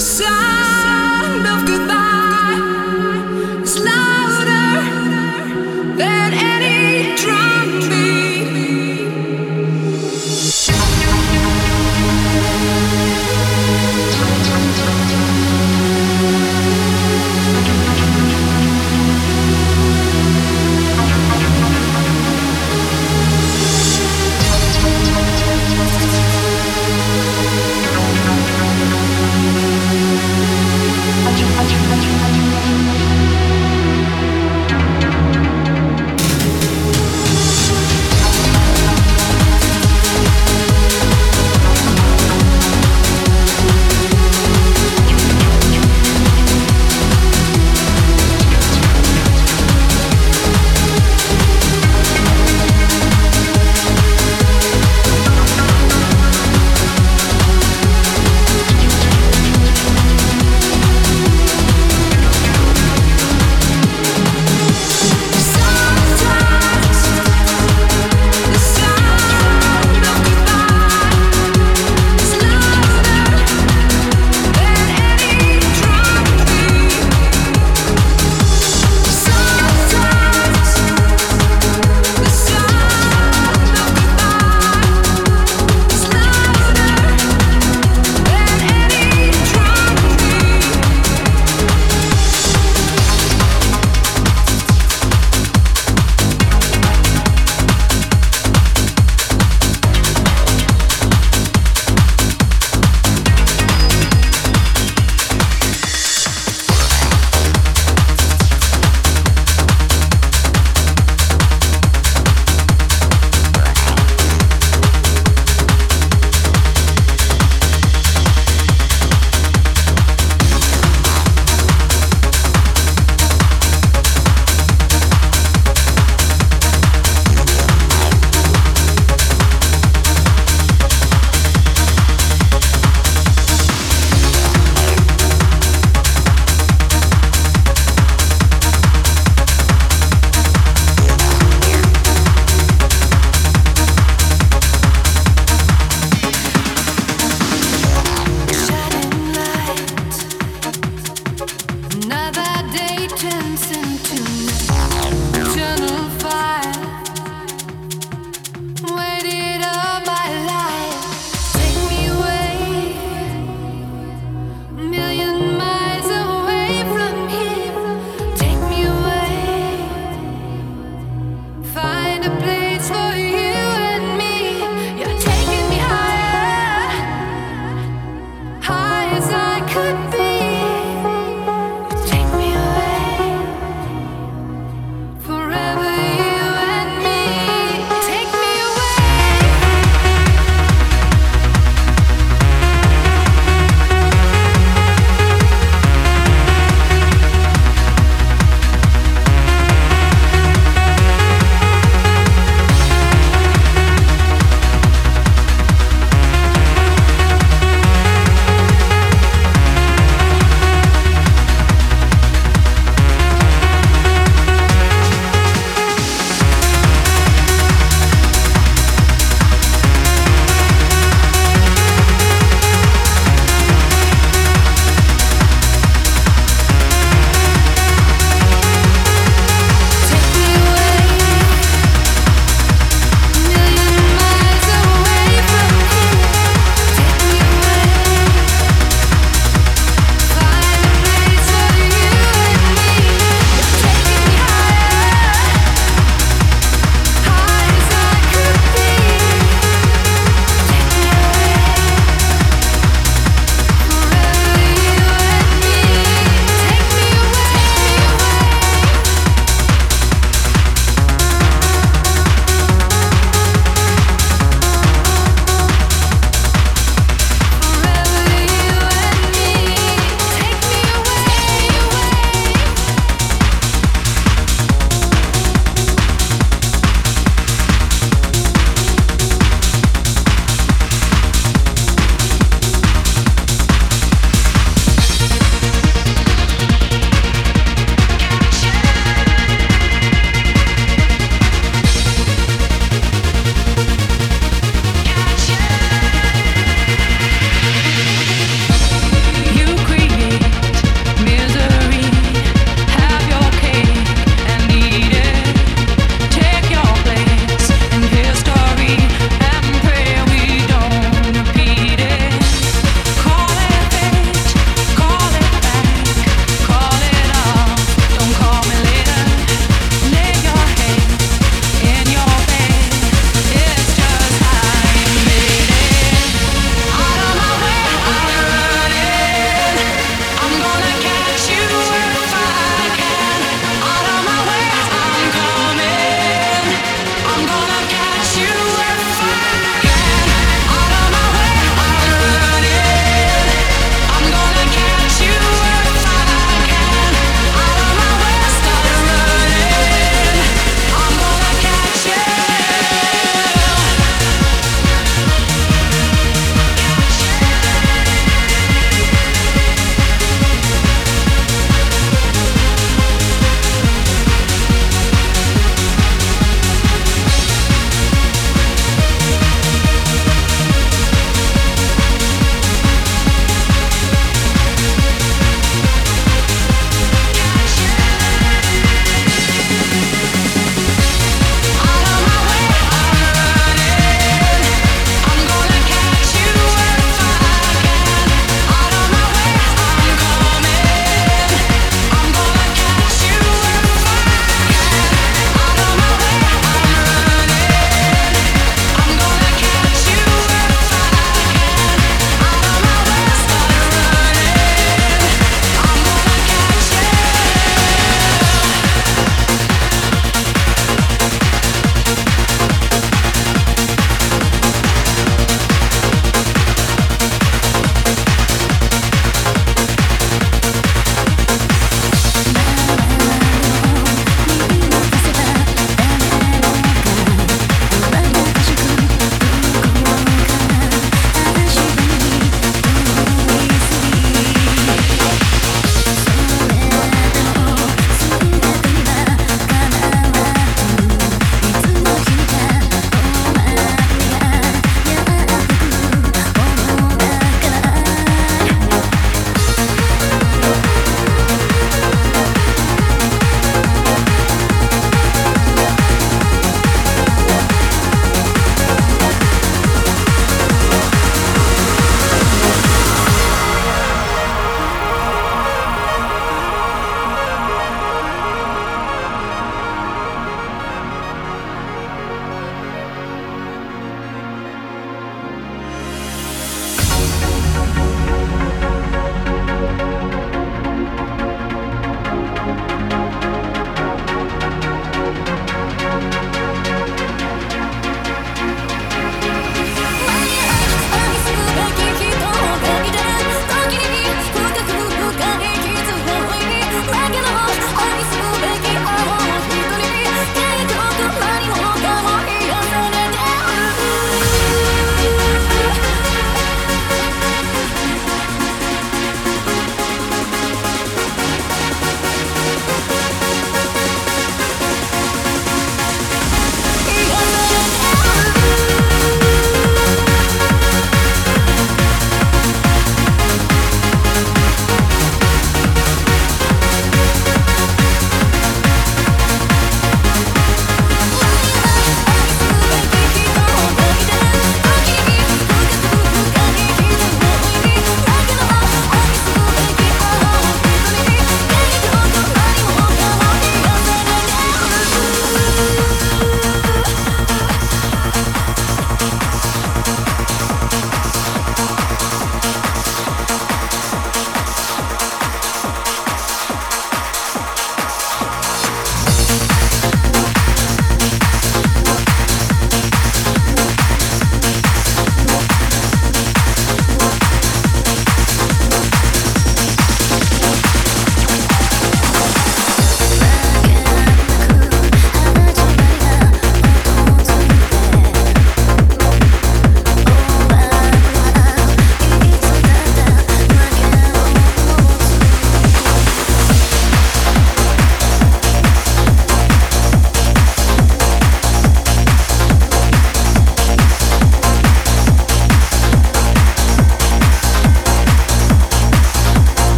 the sun.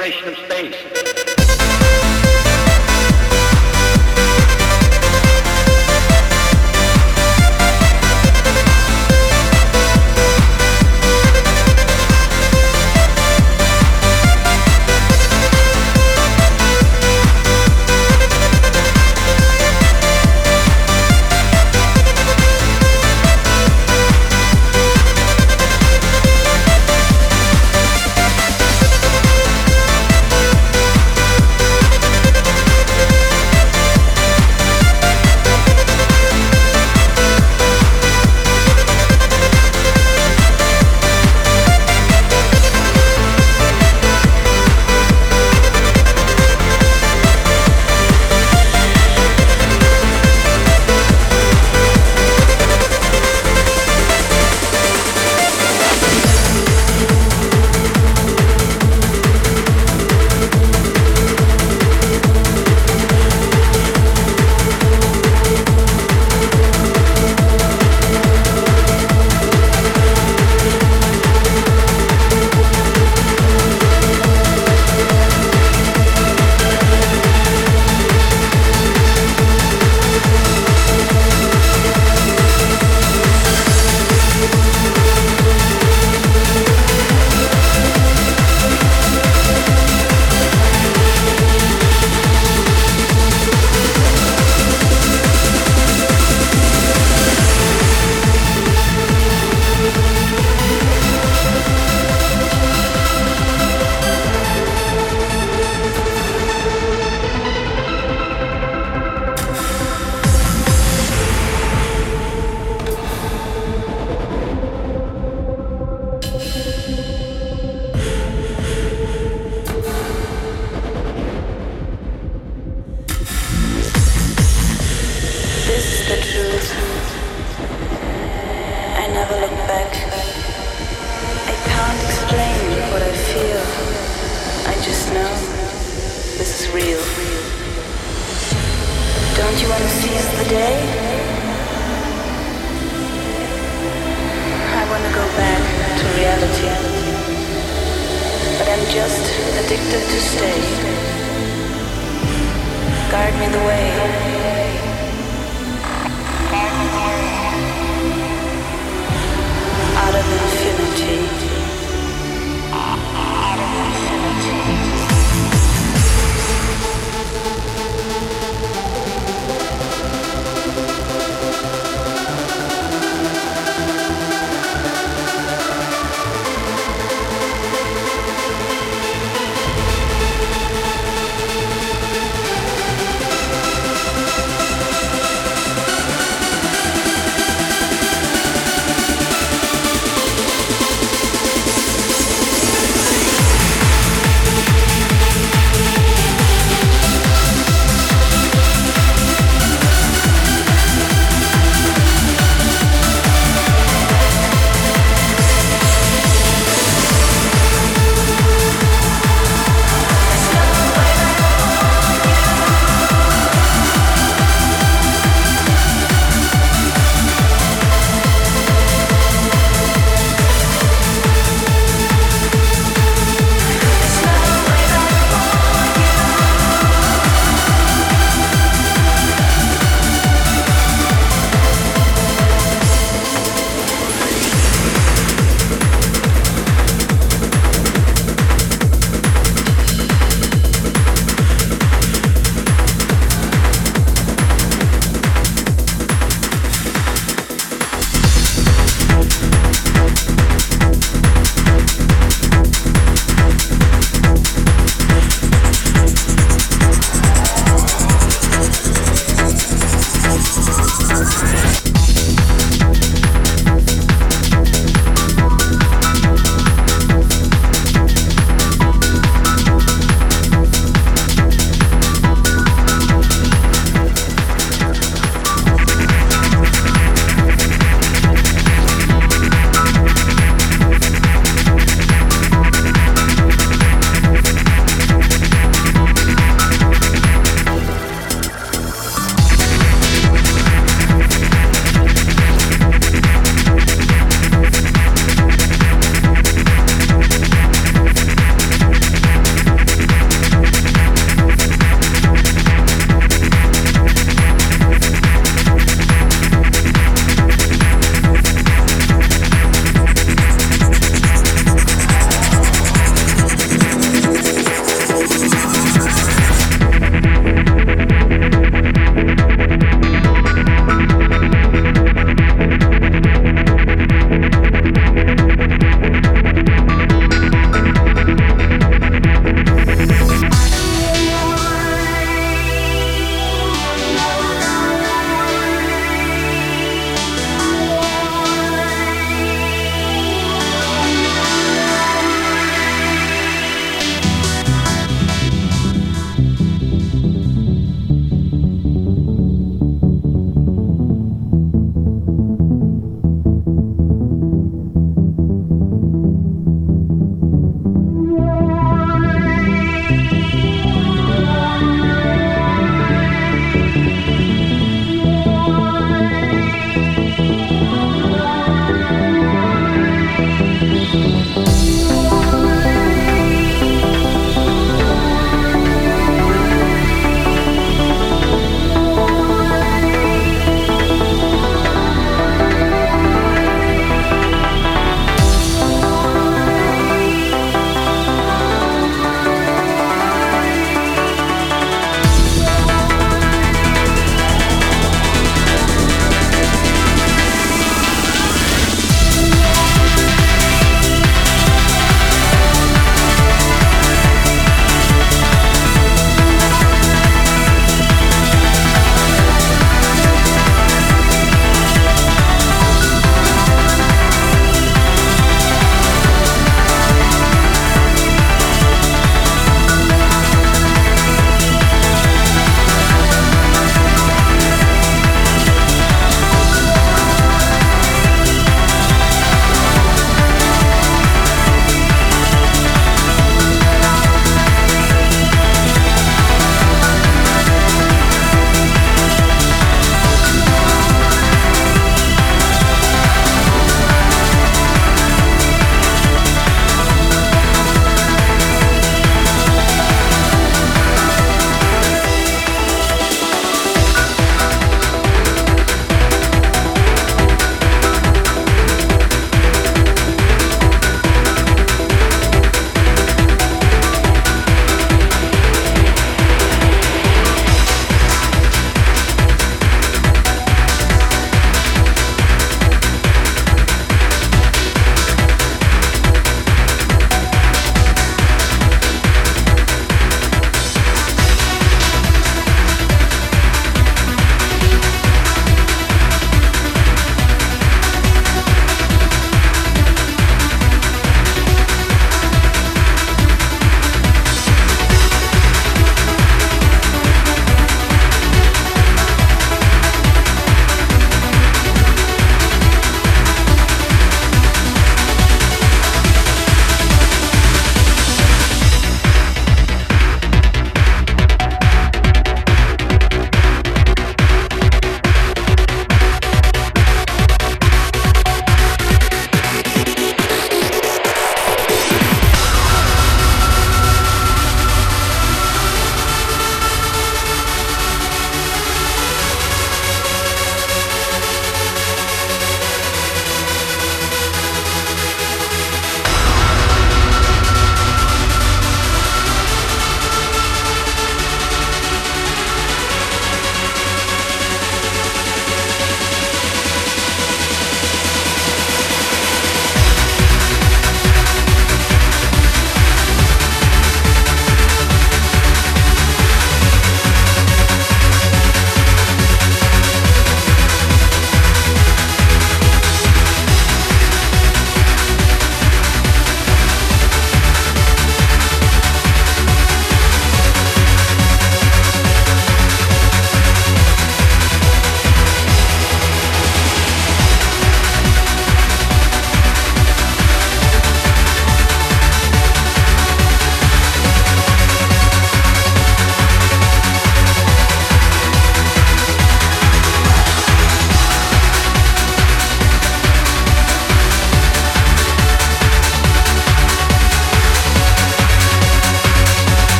exploration of space.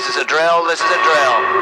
This is a drill. This is a drill.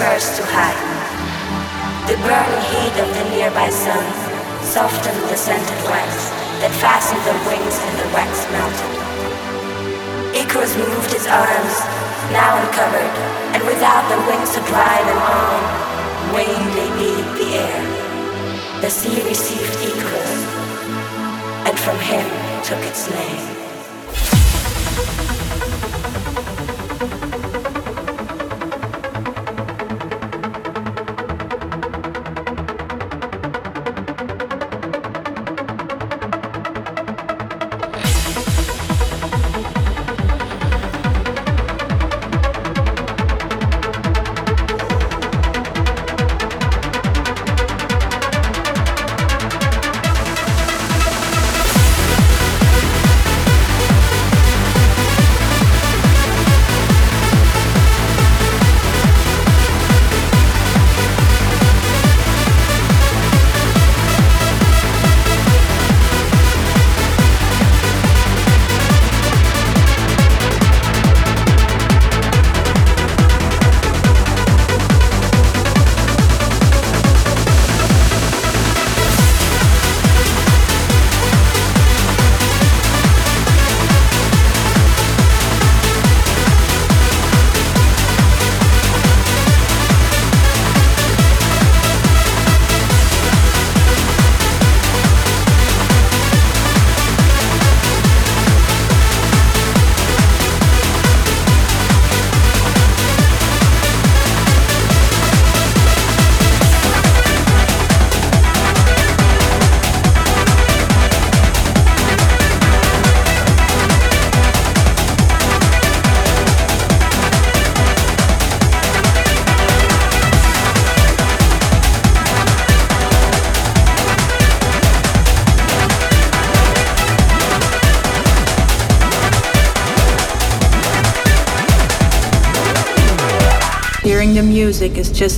Curse to hide. The burning heat of the nearby sun softened the scented wax that fastened the wings and the wax melted. Icarus moved his arms, now uncovered, and without the wings to dry them on, winged they beat the air. The sea received Icarus, and from him took its name.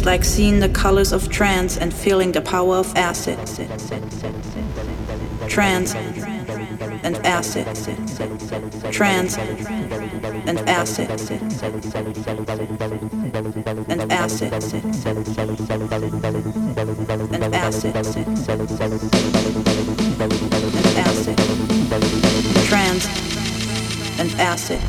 Like seeing the colors of trance and feeling the power of acid. Trance and acid. Trance and acid. And acid. And acid. And acid. Trance and acid.